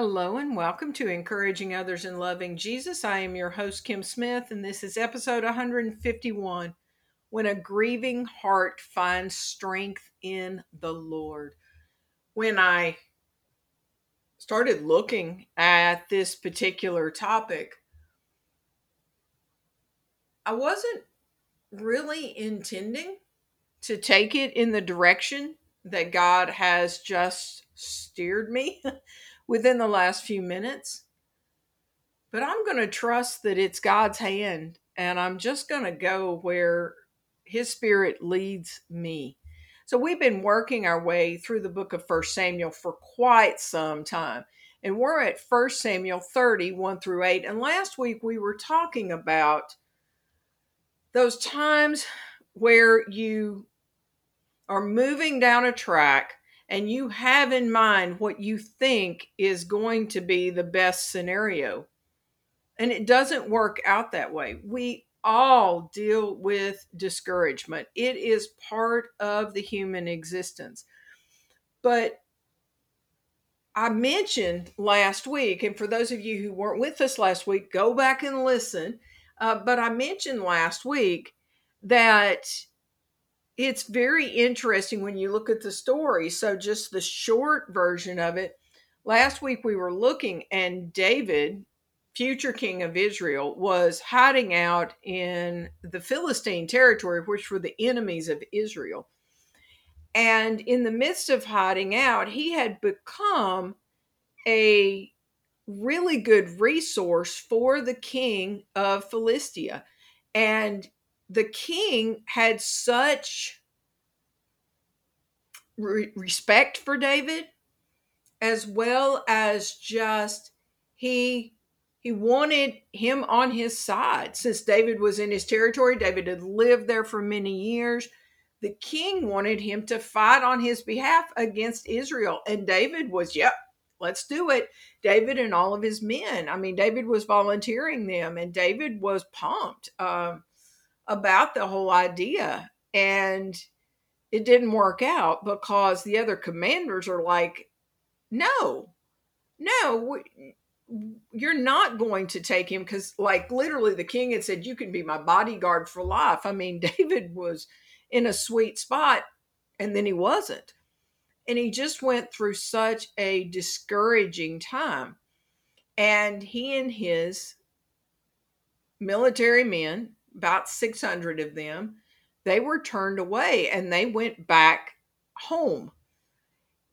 Hello and welcome to Encouraging Others and Loving Jesus. I am your host, Kim Smith, and this is episode 151 When a Grieving Heart Finds Strength in the Lord. When I started looking at this particular topic, I wasn't really intending to take it in the direction that God has just steered me within the last few minutes. But I'm going to trust that it's God's hand and I'm just going to go where His Spirit leads me. So we've been working our way through the book of First Samuel for quite some time. And we're at First Samuel 30, 1 through 8. And last week we were talking about those times where you are moving down a track and you have in mind what you think is going to be the best scenario. And it doesn't work out that way. We all deal with discouragement, it is part of the human existence. But I mentioned last week, and for those of you who weren't with us last week, go back and listen. Uh, but I mentioned last week that it's very interesting when you look at the story. So, just the short version of it. Last week we were looking, and David, future king of Israel, was hiding out in the Philistine territory, which were the enemies of Israel. And in the midst of hiding out, he had become a really good resource for the king of Philistia. And the king had such re- respect for David as well as just he he wanted him on his side. Since David was in his territory David had lived there for many years the king wanted him to fight on his behalf against Israel. And David was yep let's do it. David and all of his men. I mean David was volunteering them and David was pumped. Um, about the whole idea. And it didn't work out because the other commanders are like, no, no, you're not going to take him because, like, literally, the king had said, You can be my bodyguard for life. I mean, David was in a sweet spot and then he wasn't. And he just went through such a discouraging time. And he and his military men about 600 of them, they were turned away and they went back home.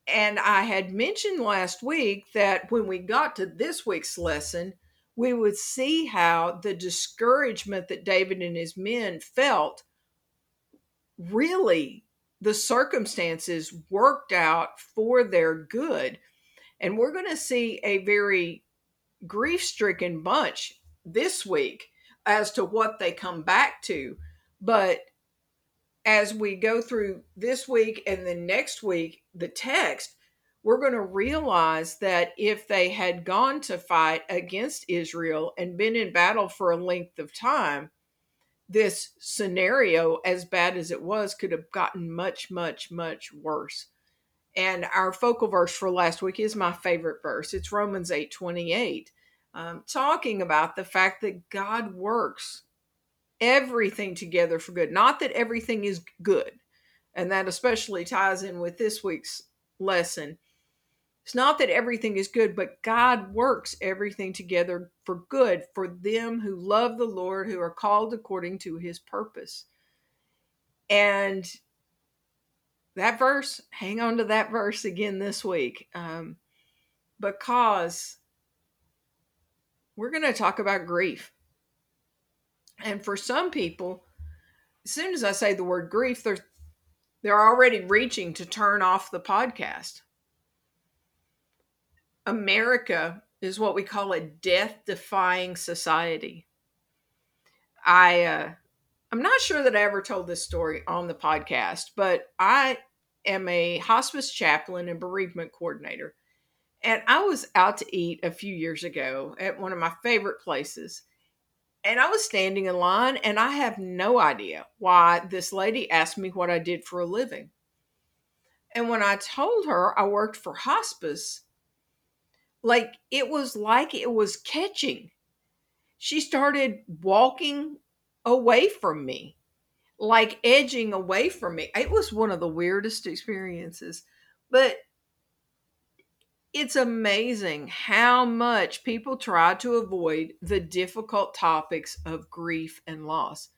And I had mentioned last week that when we got to this week's lesson, we would see how the discouragement that David and his men felt really the circumstances worked out for their good. And we're going to see a very grief stricken bunch this week as to what they come back to. But as we go through this week and then next week, the text, we're going to realize that if they had gone to fight against Israel and been in battle for a length of time, this scenario, as bad as it was, could have gotten much, much, much worse. And our focal verse for last week is my favorite verse. It's Romans 8 28 um, talking about the fact that God works everything together for good. Not that everything is good. And that especially ties in with this week's lesson. It's not that everything is good, but God works everything together for good for them who love the Lord, who are called according to his purpose. And that verse, hang on to that verse again this week, um, because we're going to talk about grief. And for some people, as soon as I say the word grief, they're they're already reaching to turn off the podcast. America is what we call a death-defying society. I uh, I'm not sure that I ever told this story on the podcast, but I am a hospice chaplain and bereavement coordinator. And I was out to eat a few years ago at one of my favorite places. And I was standing in line, and I have no idea why this lady asked me what I did for a living. And when I told her I worked for hospice, like it was like it was catching. She started walking away from me, like edging away from me. It was one of the weirdest experiences. But it's amazing how much people try to avoid the difficult topics of grief and loss.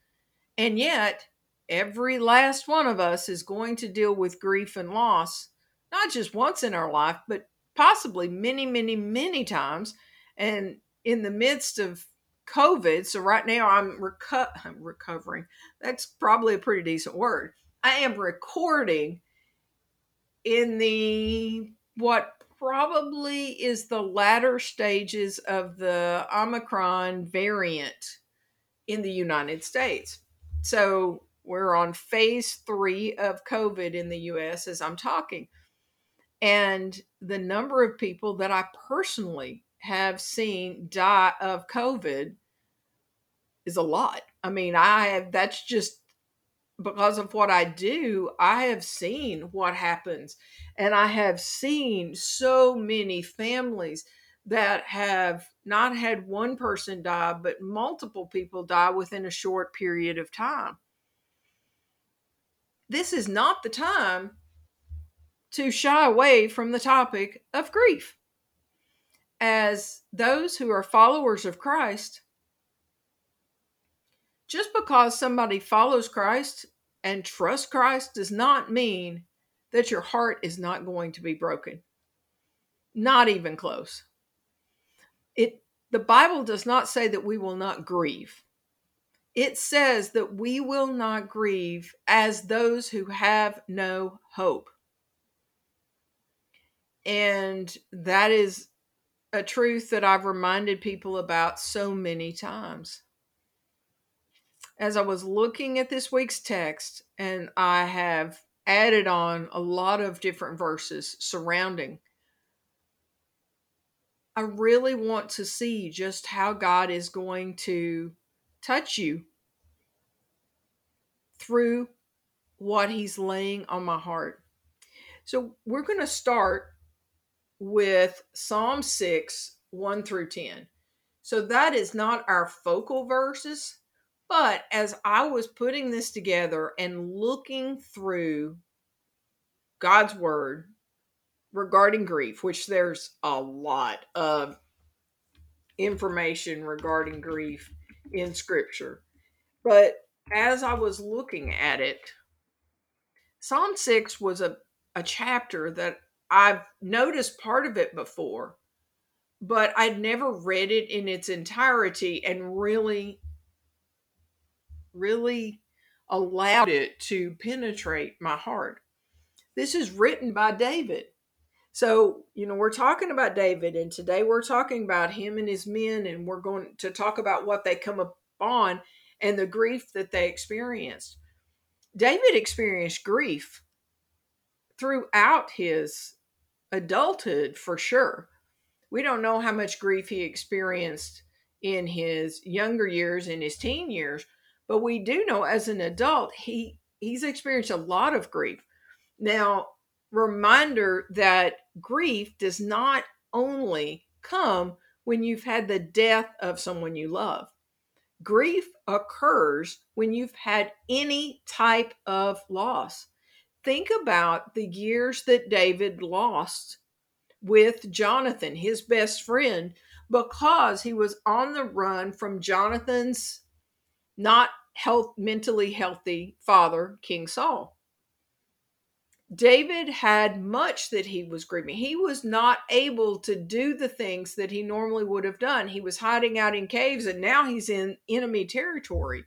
And yet, every last one of us is going to deal with grief and loss, not just once in our life, but possibly many, many, many times. And in the midst of COVID, so right now I'm, reco- I'm recovering. That's probably a pretty decent word. I am recording in the what probably is the latter stages of the Omicron variant in the United States. So we're on phase three of COVID in the US as I'm talking. And the number of people that I personally have seen die of COVID is a lot. I mean, I have, that's just because of what I do, I have seen what happens. And I have seen so many families that have not had one person die, but multiple people die within a short period of time. This is not the time to shy away from the topic of grief. As those who are followers of Christ, just because somebody follows Christ and trusts Christ does not mean that your heart is not going to be broken. Not even close. It the Bible does not say that we will not grieve. It says that we will not grieve as those who have no hope. And that is a truth that I've reminded people about so many times as I was looking at this week's text, and I have added on a lot of different verses surrounding, I really want to see just how God is going to touch you through what He's laying on my heart. So we're going to start with Psalm 6, 1 through 10. So that is not our focal verses but as I was putting this together and looking through God's word regarding grief, which there's a lot of information regarding grief in scripture. But as I was looking at it, Psalm 6 was a, a chapter that I've noticed part of it before, but I'd never read it in its entirety and really really allowed it to penetrate my heart. This is written by David. So, you know, we're talking about David, and today we're talking about him and his men, and we're going to talk about what they come upon and the grief that they experienced. David experienced grief throughout his adulthood for sure. We don't know how much grief he experienced in his younger years, in his teen years, but we do know as an adult, he he's experienced a lot of grief. Now, reminder that grief does not only come when you've had the death of someone you love. Grief occurs when you've had any type of loss. Think about the years that David lost with Jonathan, his best friend, because he was on the run from Jonathan's not health mentally healthy father, King Saul. David had much that he was grieving. He was not able to do the things that he normally would have done. He was hiding out in caves and now he's in enemy territory.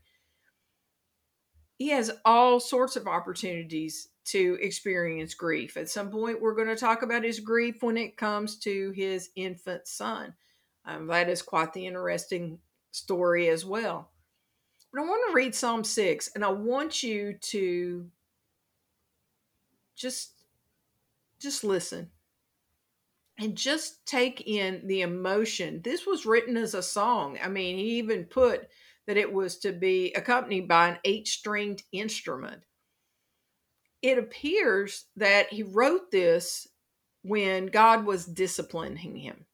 He has all sorts of opportunities to experience grief. At some point, we're going to talk about his grief when it comes to his infant son. Um, that is quite the interesting story as well. But I want to read Psalm 6 and I want you to just just listen and just take in the emotion. This was written as a song. I mean, he even put that it was to be accompanied by an eight stringed instrument. It appears that he wrote this when God was disciplining him.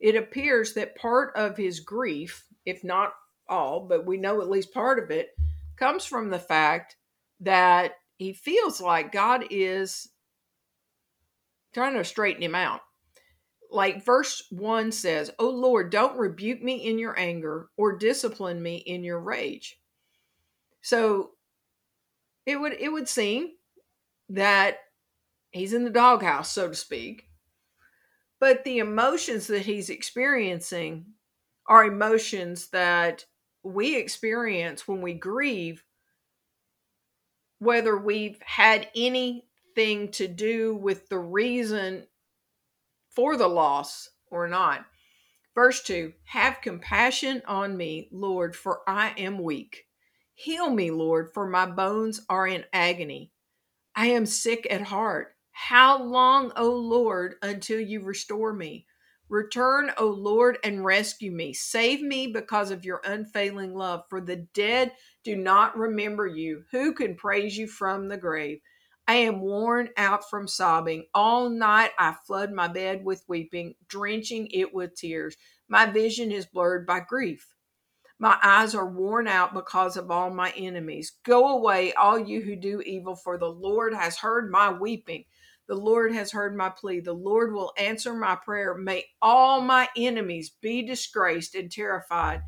it appears that part of his grief, if not all, but we know at least part of it, comes from the fact that he feels like God is trying to straighten him out. Like verse 1 says, Oh Lord, don't rebuke me in your anger or discipline me in your rage. So it would it would seem that he's in the doghouse, so to speak. But the emotions that he's experiencing are emotions that we experience when we grieve, whether we've had anything to do with the reason for the loss or not. Verse 2 Have compassion on me, Lord, for I am weak. Heal me, Lord, for my bones are in agony. I am sick at heart. How long, O Lord, until you restore me? Return, O Lord, and rescue me. Save me because of your unfailing love. For the dead do not remember you. Who can praise you from the grave? I am worn out from sobbing. All night I flood my bed with weeping, drenching it with tears. My vision is blurred by grief. My eyes are worn out because of all my enemies. Go away, all you who do evil, for the Lord has heard my weeping. The Lord has heard my plea. The Lord will answer my prayer. May all my enemies be disgraced and terrified.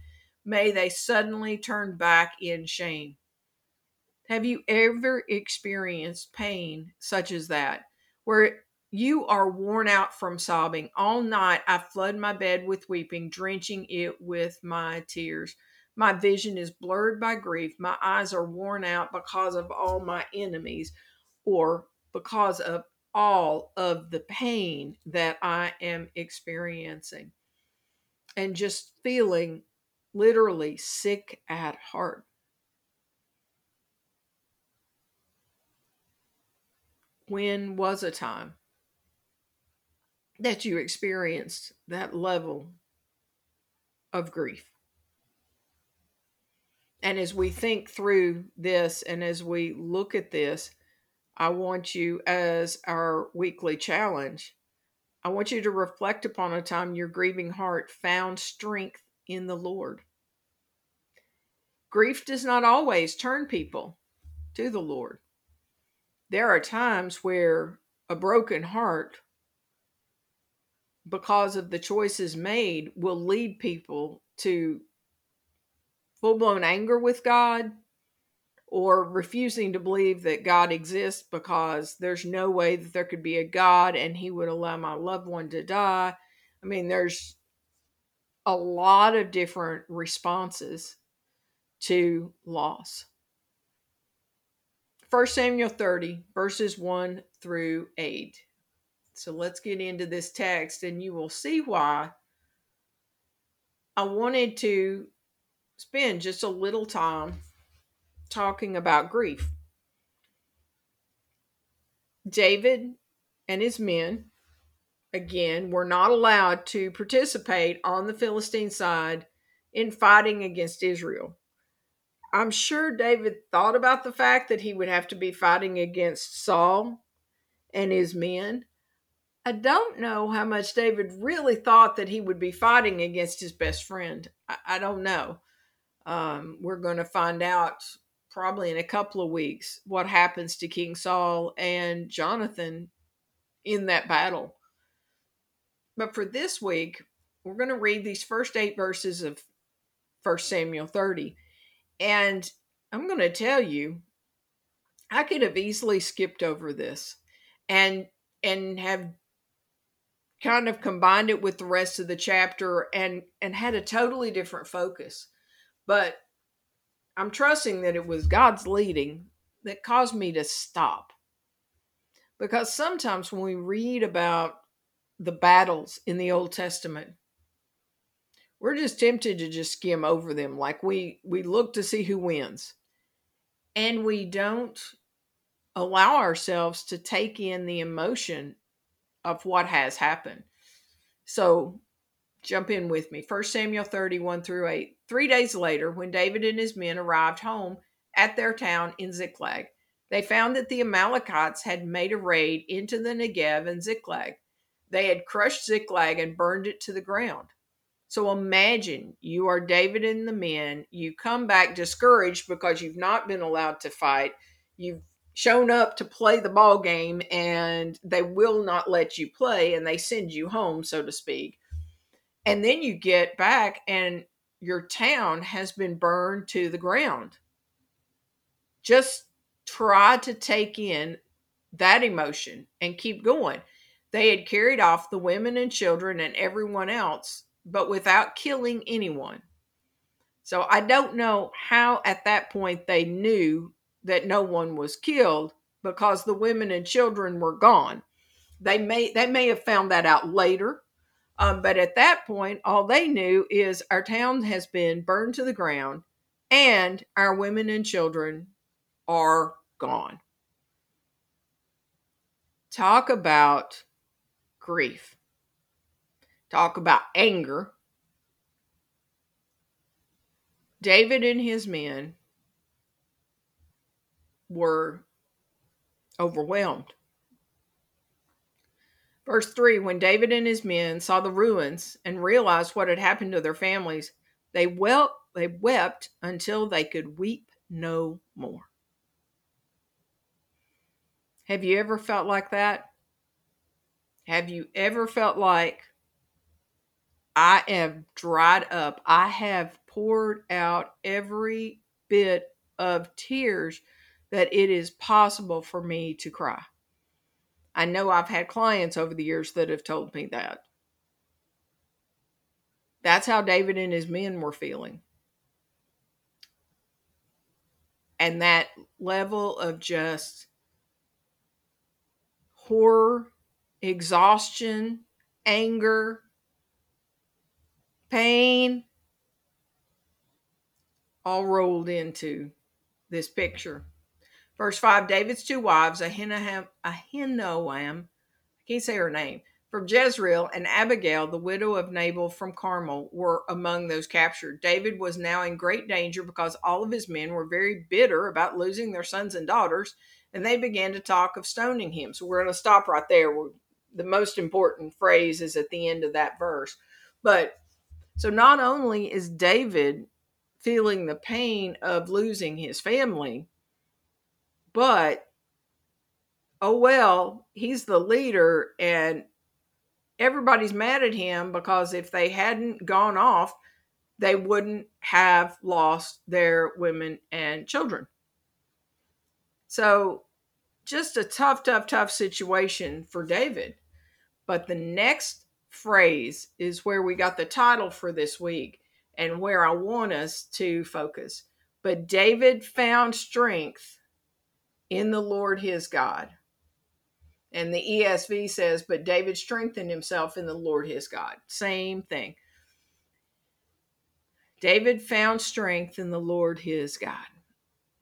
May they suddenly turn back in shame. Have you ever experienced pain such as that, where you are worn out from sobbing? All night I flood my bed with weeping, drenching it with my tears. My vision is blurred by grief. My eyes are worn out because of all my enemies, or because of all of the pain that I am experiencing and just feeling literally sick at heart. When was a time that you experienced that level of grief? And as we think through this and as we look at this, I want you, as our weekly challenge, I want you to reflect upon a time your grieving heart found strength in the Lord. Grief does not always turn people to the Lord. There are times where a broken heart, because of the choices made, will lead people to full blown anger with God, or refusing to believe that God exists because there's no way that there could be a God and he would allow my loved one to die. I mean, there's a lot of different responses to loss. 1 Samuel 30, verses 1 through 8. So let's get into this text and you will see why I wanted to spend just a little time talking about grief. David and his men, again, were not allowed to participate on the Philistine side in fighting against Israel. I'm sure David thought about the fact that he would have to be fighting against Saul and his men. I don't know how much David really thought that he would be fighting against his best friend. I, I don't know. Um, we're going to find out probably in a couple of weeks what happens to King Saul and Jonathan in that battle. But for this week, we're going to read these first eight verses of 1 Samuel 30. And I'm going to tell you, I could have easily skipped over this and and have kind of combined it with the rest of the chapter and and had a totally different focus. But I'm trusting that it was God's leading that caused me to stop. Because sometimes when we read about the battles in the Old Testament, we're just tempted to just skim over them like we we look to see who wins. And we don't allow ourselves to take in the emotion of what has happened. So jump in with me. 1 Samuel 31 through 8. Three days later, when David and his men arrived home at their town in Ziklag, they found that the Amalekites had made a raid into the Negev and Ziklag. They had crushed Ziklag and burned it to the ground. So imagine you are David and the men. You come back discouraged because you've not been allowed to fight. You've shown up to play the ball game and they will not let you play and they send you home, so to speak. And then you get back and your town has been burned to the ground. Just try to take in that emotion and keep going. They had carried off the women and children and everyone else, but without killing anyone. So I don't know how at that point they knew that no one was killed because the women and children were gone. They may they may have found that out later, um, but at that point, all they knew is our town has been burned to the ground, and our women and children are gone. Talk about grief. Talk about anger. David and his men were overwhelmed. Verse 3 When David and his men saw the ruins and realized what had happened to their families, they wept, they wept until they could weep no more. Have you ever felt like that? Have you ever felt like I have dried up? I have poured out every bit of tears that it is possible for me to cry. I know I've had clients over the years that have told me that. That's how David and his men were feeling. And that level of just horror, exhaustion, anger, pain, all rolled into this picture. Verse 5 David's two wives, Ahinoam, Ahinoam, I can't say her name, from Jezreel, and Abigail, the widow of Nabal from Carmel, were among those captured. David was now in great danger because all of his men were very bitter about losing their sons and daughters, and they began to talk of stoning him. So we're going to stop right there. The most important phrase is at the end of that verse. But so not only is David feeling the pain of losing his family, but oh well, he's the leader and everybody's mad at him because if they hadn't gone off, they wouldn't have lost their women and children. So, just a tough, tough, tough situation for David. But the next phrase is where we got the title for this week and where I want us to focus. But David found strength in the Lord his God. And the ESV says, But David strengthened himself in the Lord his God. Same thing. David found strength in the Lord his God.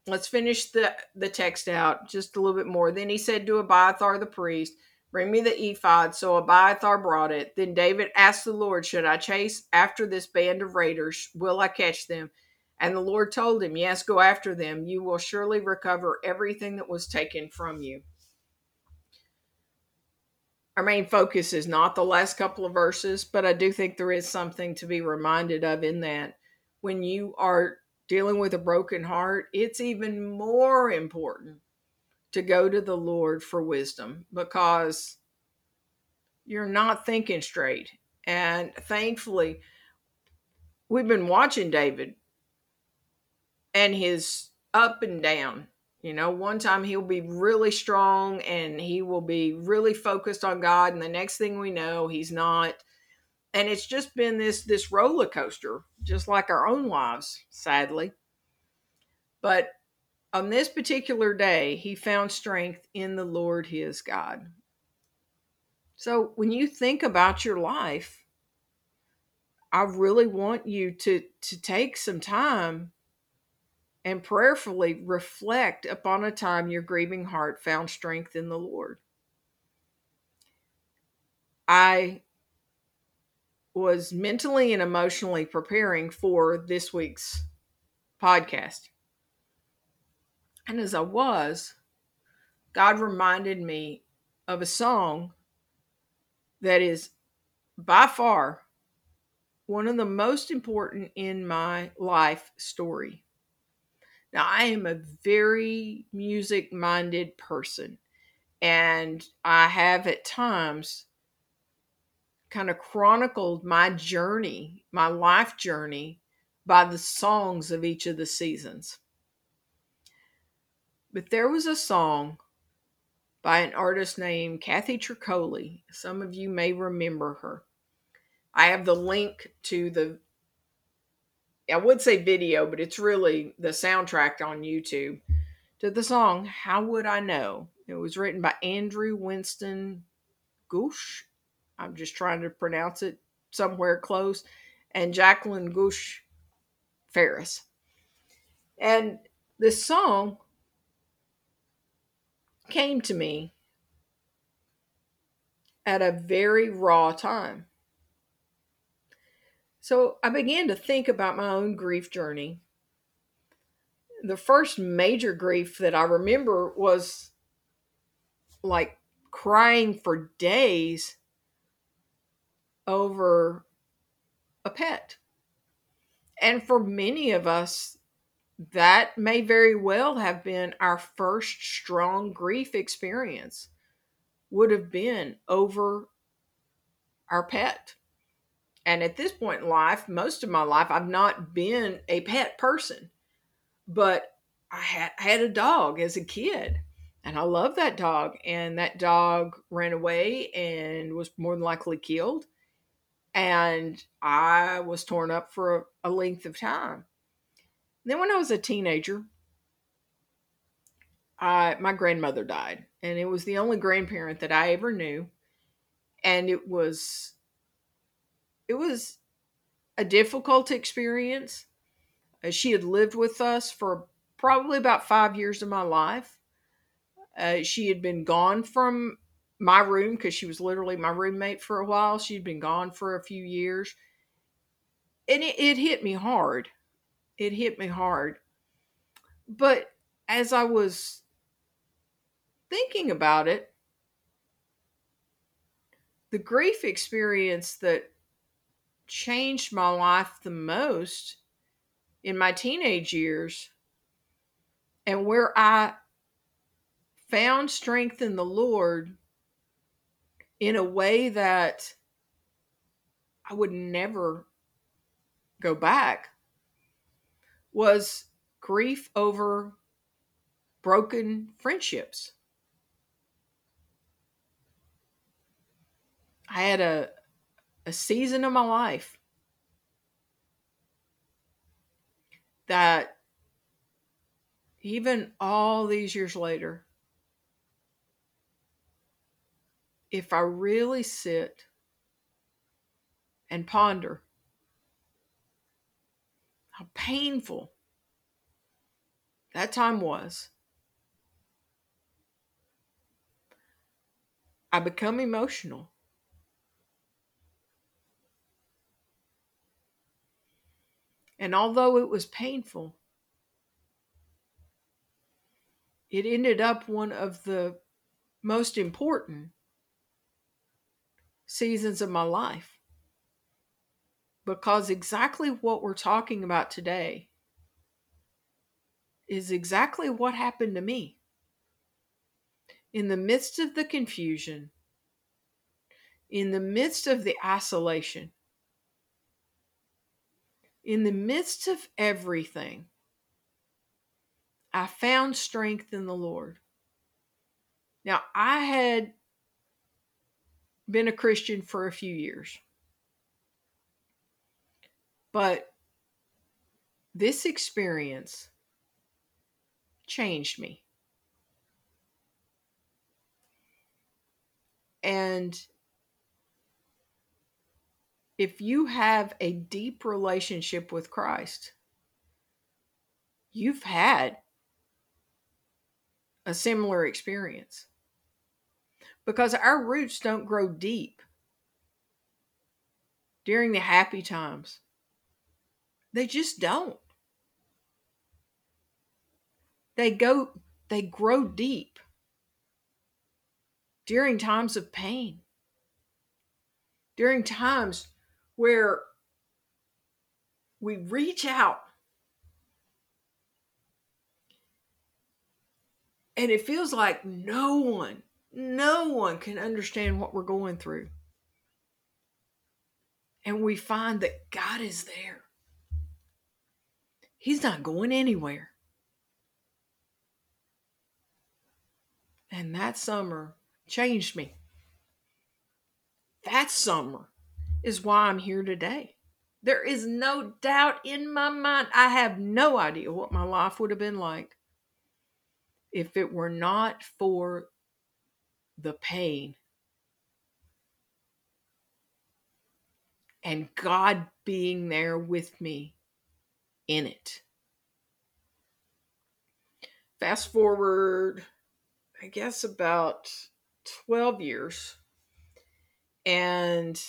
Let's finish the, the text out just a little bit more. Then he said to Abiathar the priest, Bring me the ephod. So Abiathar brought it. Then David asked the Lord, Should I chase after this band of raiders? Will I catch them? And the Lord told him, Yes, go after them. You will surely recover everything that was taken from you. Our main focus is not the last couple of verses, but I do think there is something to be reminded of in that. When you are dealing with a broken heart, it's even more important to go to the Lord for wisdom because you're not thinking straight. And thankfully, we've been watching David and his up and down. You know, one time he'll be really strong and he will be really focused on God, and the next thing we know, he's not. And it's just been this this roller coaster, just like our own lives, sadly. But on this particular day, he found strength in the Lord his God. So when you think about your life, I really want you to to take some time and prayerfully reflect upon a time your grieving heart found strength in the Lord. I was mentally and emotionally preparing for this week's podcast. And as I was, God reminded me of a song that is by far one of the most important in my life story. Now, I am a very music minded person, and I have at times kind of chronicled my journey, my life journey, by the songs of each of the seasons. But there was a song by an artist named Kathy Troccoli. Some of you may remember her. I have the link to the I would say video, but it's really the soundtrack on YouTube to the song How Would I Know? It was written by Andrew Winston Goosh. I'm just trying to pronounce it somewhere close. And Jacqueline Goosh Ferris. And this song came to me at a very raw time. So I began to think about my own grief journey. The first major grief that I remember was like crying for days over a pet. And for many of us, that may very well have been our first strong grief experience, would have been over our pet. And at this point in life, most of my life, I've not been a pet person, but I had, I had a dog as a kid and I love that dog. And that dog ran away and was more than likely killed. And I was torn up for a, a length of time. Then, when I was a teenager, I, my grandmother died, and it was the only grandparent that I ever knew. And it was it was a difficult experience. Uh, she had lived with us for probably about five years of my life. Uh, she had been gone from my room because she was literally my roommate for a while. She'd been gone for a few years. And it, it hit me hard. It hit me hard. But as I was thinking about it, the grief experience that changed my life the most in my teenage years and where I found strength in the Lord in a way that I would never go back was grief over broken friendships. I had a a season of my life that even all these years later, if I really sit and ponder how painful that time was, I become emotional. And although it was painful, it ended up one of the most important seasons of my life. Because exactly what we're talking about today is exactly what happened to me. In the midst of the confusion, in the midst of the isolation, in the midst of everything, I found strength in the Lord. Now, I had been a Christian for a few years, but this experience changed me. And if you have a deep relationship with Christ, you've had a similar experience because our roots don't grow deep during the happy times. They just don't. They go they grow deep during times of pain during times where we reach out and it feels like no one, no one can understand what we're going through. And we find that God is there. He's not going anywhere. And that summer changed me. That summer is why I'm here today. There is no doubt in my mind. I have no idea what my life would have been like if it were not for the pain and God being there with me in it. Fast forward, I guess, about 12 years, and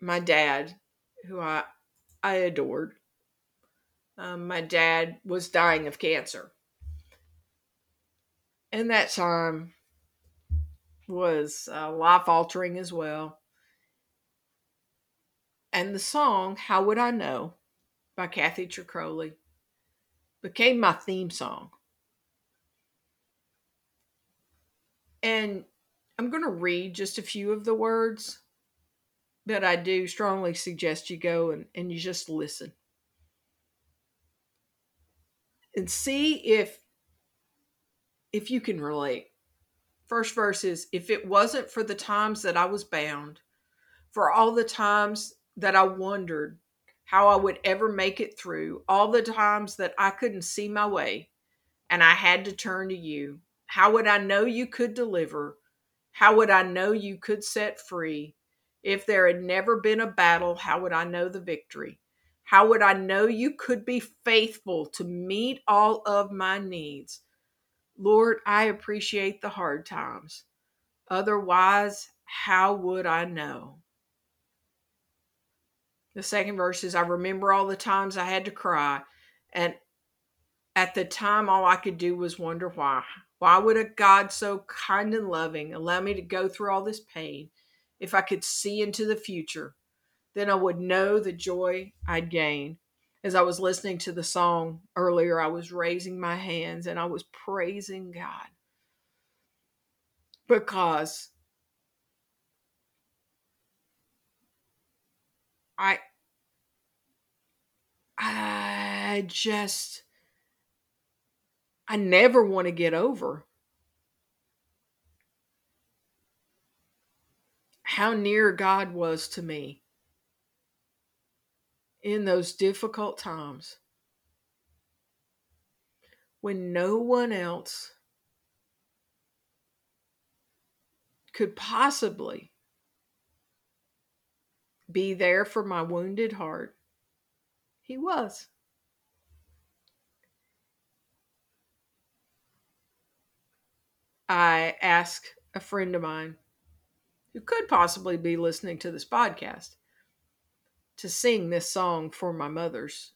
my dad, who I, I adored, um, my dad was dying of cancer. And that time was uh, life altering as well. And the song, How Would I Know, by Kathy Troccoli, became my theme song. And I'm going to read just a few of the words, but I do strongly suggest you go and, and you just listen and see if if you can relate. First verse is if it wasn't for the times that I was bound, for all the times that I wondered how I would ever make it through, all the times that I couldn't see my way and I had to turn to you, how would I know you could deliver? How would I know you could set free? If there had never been a battle, how would I know the victory? How would I know you could be faithful to meet all of my needs? Lord, I appreciate the hard times. Otherwise, how would I know? The second verse is I remember all the times I had to cry, and at the time, all I could do was wonder why. Why would a God so kind and loving allow me to go through all this pain? If I could see into the future, then I would know the joy I'd gain. As I was listening to the song earlier, I was raising my hands and I was praising God. Because I I just I never want to get over how near God was to me in those difficult times when no one else could possibly be there for my wounded heart, he was. I asked a friend of mine who could possibly be listening to this podcast to sing this song for my mother's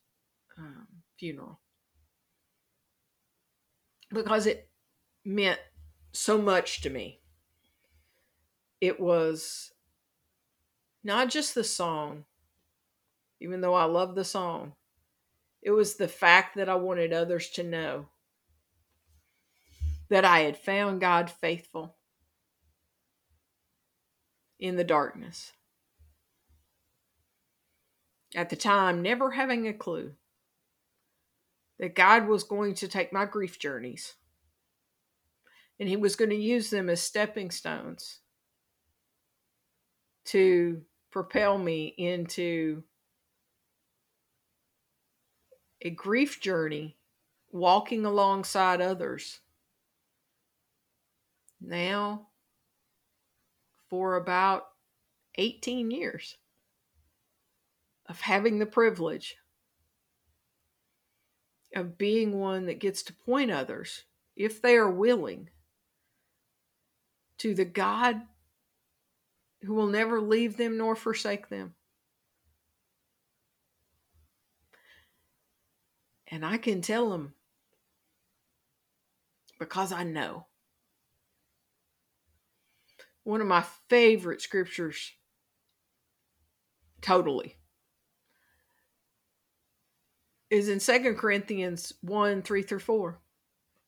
um, funeral because it meant so much to me. It was not just the song, even though I love the song, it was the fact that I wanted others to know that I had found God faithful in the darkness at the time, never having a clue that God was going to take my grief journeys and He was going to use them as stepping stones to propel me into a grief journey, walking alongside others. Now, for about 18 years of having the privilege of being one that gets to point others, if they are willing, to the God who will never leave them nor forsake them. And I can tell them because I know. One of my favorite scriptures totally is in Second Corinthians 1 3 through 4.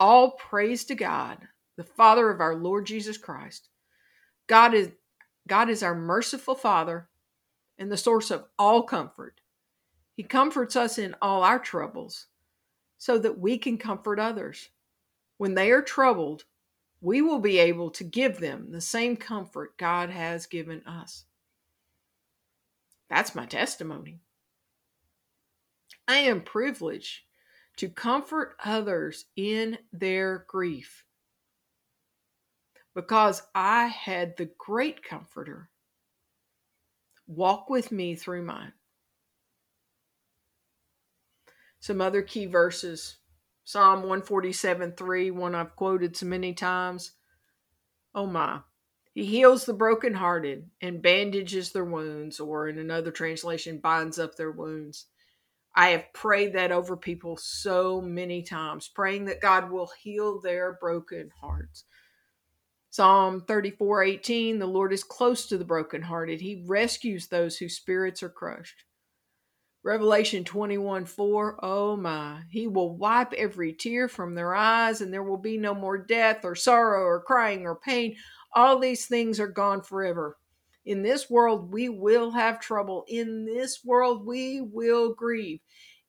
All praise to God, the Father of our Lord Jesus Christ. God is God is our merciful Father and the source of all comfort. He comforts us in all our troubles so that we can comfort others. When they are troubled, we will be able to give them the same comfort God has given us. That's my testimony. I am privileged to comfort others in their grief because I had the great comforter walk with me through mine. Some other key verses Psalm 147 3, one I've quoted so many times. Oh my. He heals the brokenhearted and bandages their wounds, or in another translation, binds up their wounds. I have prayed that over people so many times, praying that God will heal their broken hearts. Psalm 34 18, the Lord is close to the brokenhearted. He rescues those whose spirits are crushed. Revelation 21 4, oh my, he will wipe every tear from their eyes, and there will be no more death or sorrow or crying or pain. All these things are gone forever. In this world, we will have trouble. In this world, we will grieve.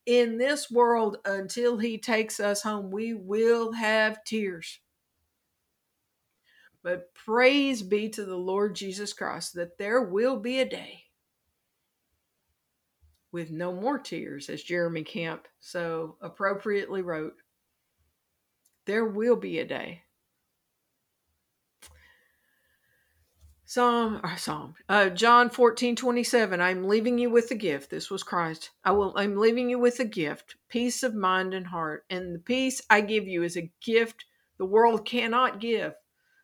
In this world, until He takes us home, we will have tears. But praise be to the Lord Jesus Christ that there will be a day with no more tears, as Jeremy Camp so appropriately wrote. There will be a day Psalm, or uh, Psalm, uh, John 14, 27. I'm leaving you with a gift. This was Christ. I will, I'm leaving you with a gift, peace of mind and heart. And the peace I give you is a gift the world cannot give.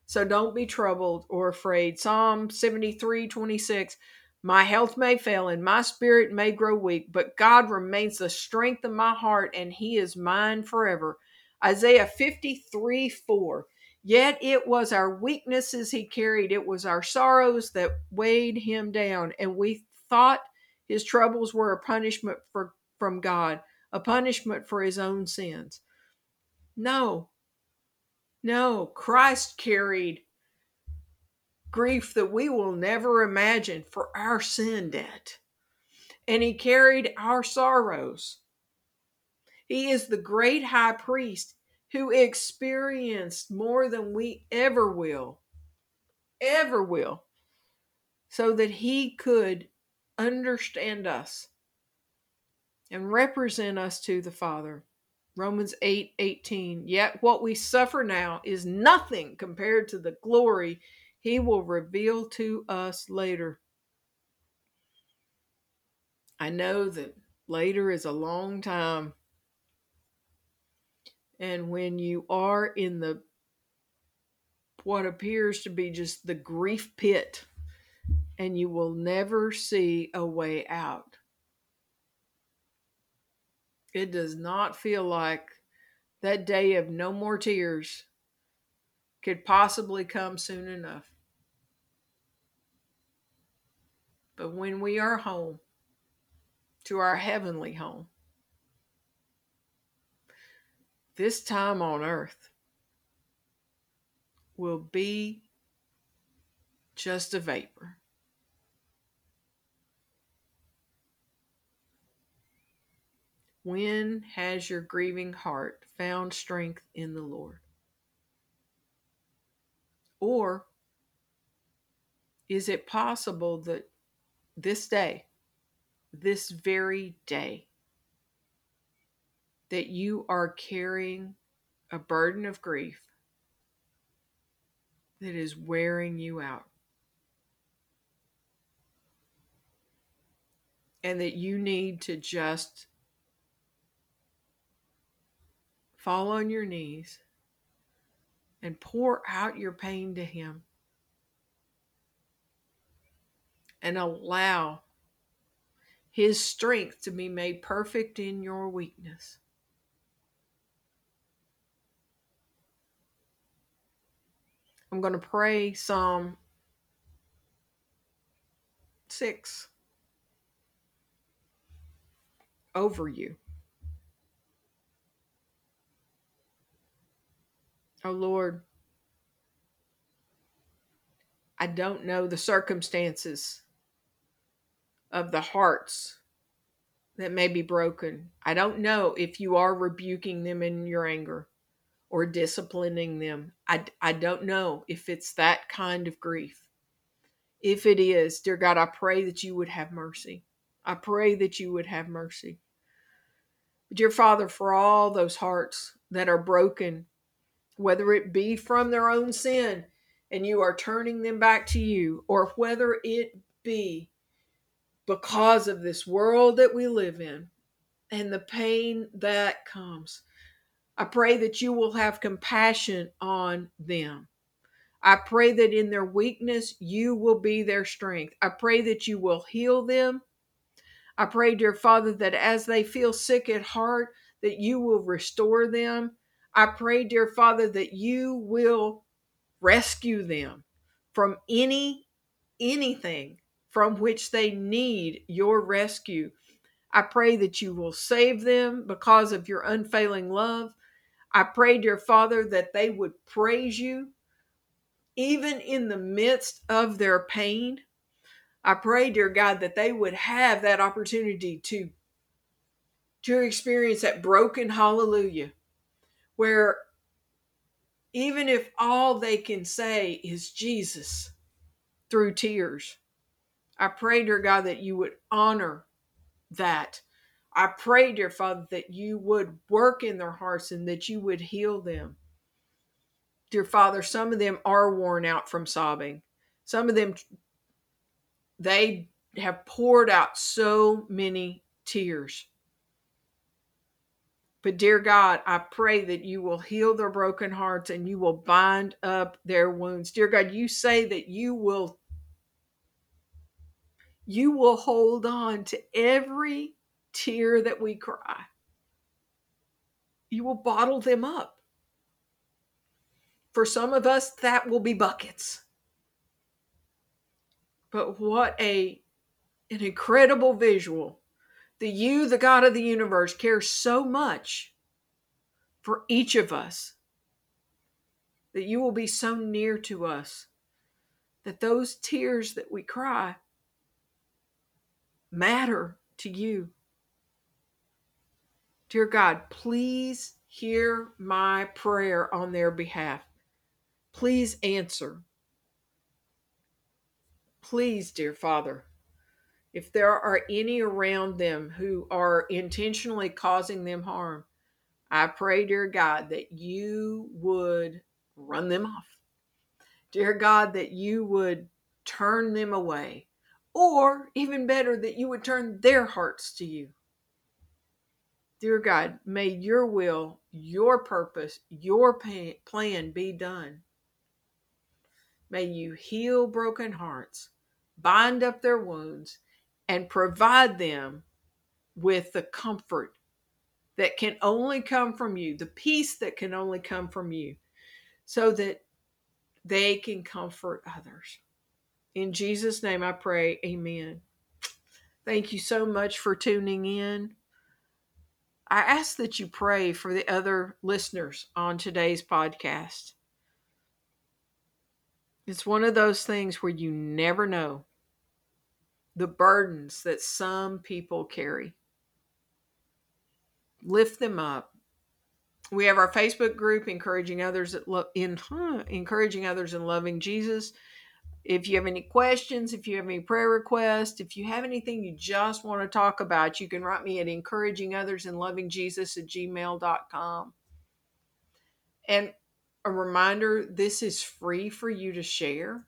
So don't be troubled or afraid. Psalm 73, 26. My health may fail and my spirit may grow weak, but God remains the strength of my heart and he is mine forever. Isaiah 53, 4. Yet it was our weaknesses he carried, it was our sorrows that weighed him down, and we thought his troubles were a punishment for, from God, a punishment for his own sins. No, no, Christ carried grief that we will never imagine for our sin debt. And he carried our sorrows. He is the great high priest who experienced more than we ever will, ever will, so that he could understand us and represent us to the Father. Romans 8 18. Yet what we suffer now is nothing compared to the glory he will reveal to us later. I know that later is a long time and when you are in the what appears to be just the grief pit and you will never see a way out. It does not feel like that day of no more tears could possibly come soon enough. But when we are home, to our heavenly home, this time on earth will be just a vapor. When has your grieving heart found strength in the Lord? Or is it possible that this day, this very day, that you are carrying a burden of grief that is wearing you out. And that you need to just fall on your knees and pour out your pain to Him and allow His strength to be made perfect in your weakness. I'm going to pray Psalm 6. over you. Oh Lord, I don't know the circumstances of the hearts that may be broken. I don't know if you are rebuking them in your anger or disciplining them. I, I don't know if it's that kind of grief. If it is, dear God, I pray that you would have mercy. I pray that you would have mercy. Dear Father, for all those hearts that are broken, whether it be from their own sin and you are turning them back to you, or whether it be because of this world that we live in and the pain that comes. I pray that you will have compassion on them. I pray that in their weakness, you will be their strength. I pray that you will heal them. I pray, dear Father, that as they feel sick at heart, that you will restore them. I pray, dear Father, that you will rescue them from any anything from which they need your rescue. I pray that you will save them because of your unfailing love. I pray, dear Father, that they would praise you even in the midst of their pain. I pray, dear God, that they would have that opportunity to, to experience that broken hallelujah, where even if all they can say is Jesus through tears, I pray, dear God, that you would honor that. I pray, dear Father, that you would work in their hearts and that you would heal them. Dear Father, some of them are worn out from sobbing. Some of them, they have poured out so many tears. But, dear God, I pray that you will heal their broken hearts and you will bind up their wounds. Dear God, you say that you will you will hold on to every tear that we cry. You will bottle them up. For some of us, that will be buckets. But what a an incredible visual. The you, the God of the universe, cares so much for each of us that you will be so near to us that those tears that we cry matter to you. Dear God, please hear my prayer on their behalf. Please answer. Please, dear Father, if there are any around them who are intentionally causing them harm, I pray, dear God, that you would run them off. Dear God, that you would turn them away, or even better, that you would turn their hearts to you. Dear God, may your will, your purpose, your plan be done. May you heal broken hearts, bind up their wounds, and provide them with the comfort that can only come from you, the peace that can only come from you, so that they can comfort others. In Jesus' name I pray, amen. Thank you so much for tuning in. I ask that you pray for the other listeners on today's podcast. It's one of those things where you never know the burdens that some people carry. Lift them up. We have our Facebook group encouraging others in encouraging others in loving Jesus. If you have any questions, if you have any prayer requests, if you have anything you just want to talk about, you can write me at encouraging others in at gmail.com. And a reminder this is free for you to share.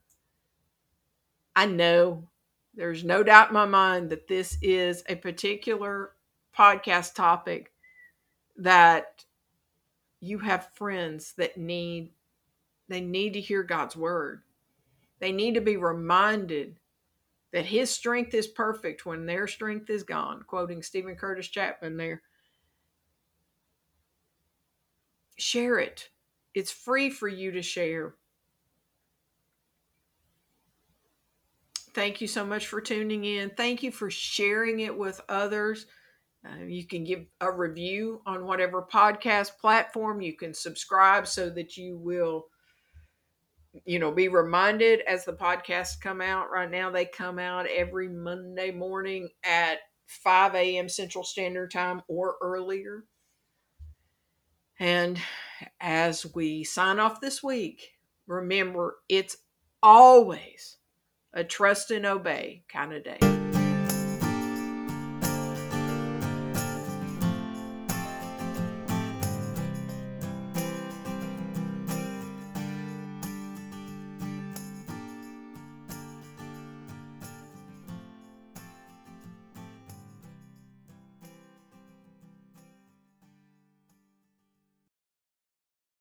I know there's no doubt in my mind that this is a particular podcast topic that you have friends that need they need to hear God's word. They need to be reminded that his strength is perfect when their strength is gone, quoting Steven Curtis Chapman there. Share it. It's free for you to share. Thank you so much for tuning in. Thank you for sharing it with others. Uh, you can give a review on whatever podcast platform. You can subscribe so that you will, you know, be reminded as the podcasts come out. Right now, they come out every Monday morning at 5 a.m. Central Standard Time or earlier. And as we sign off this week, remember it's always a trust and obey kind of day.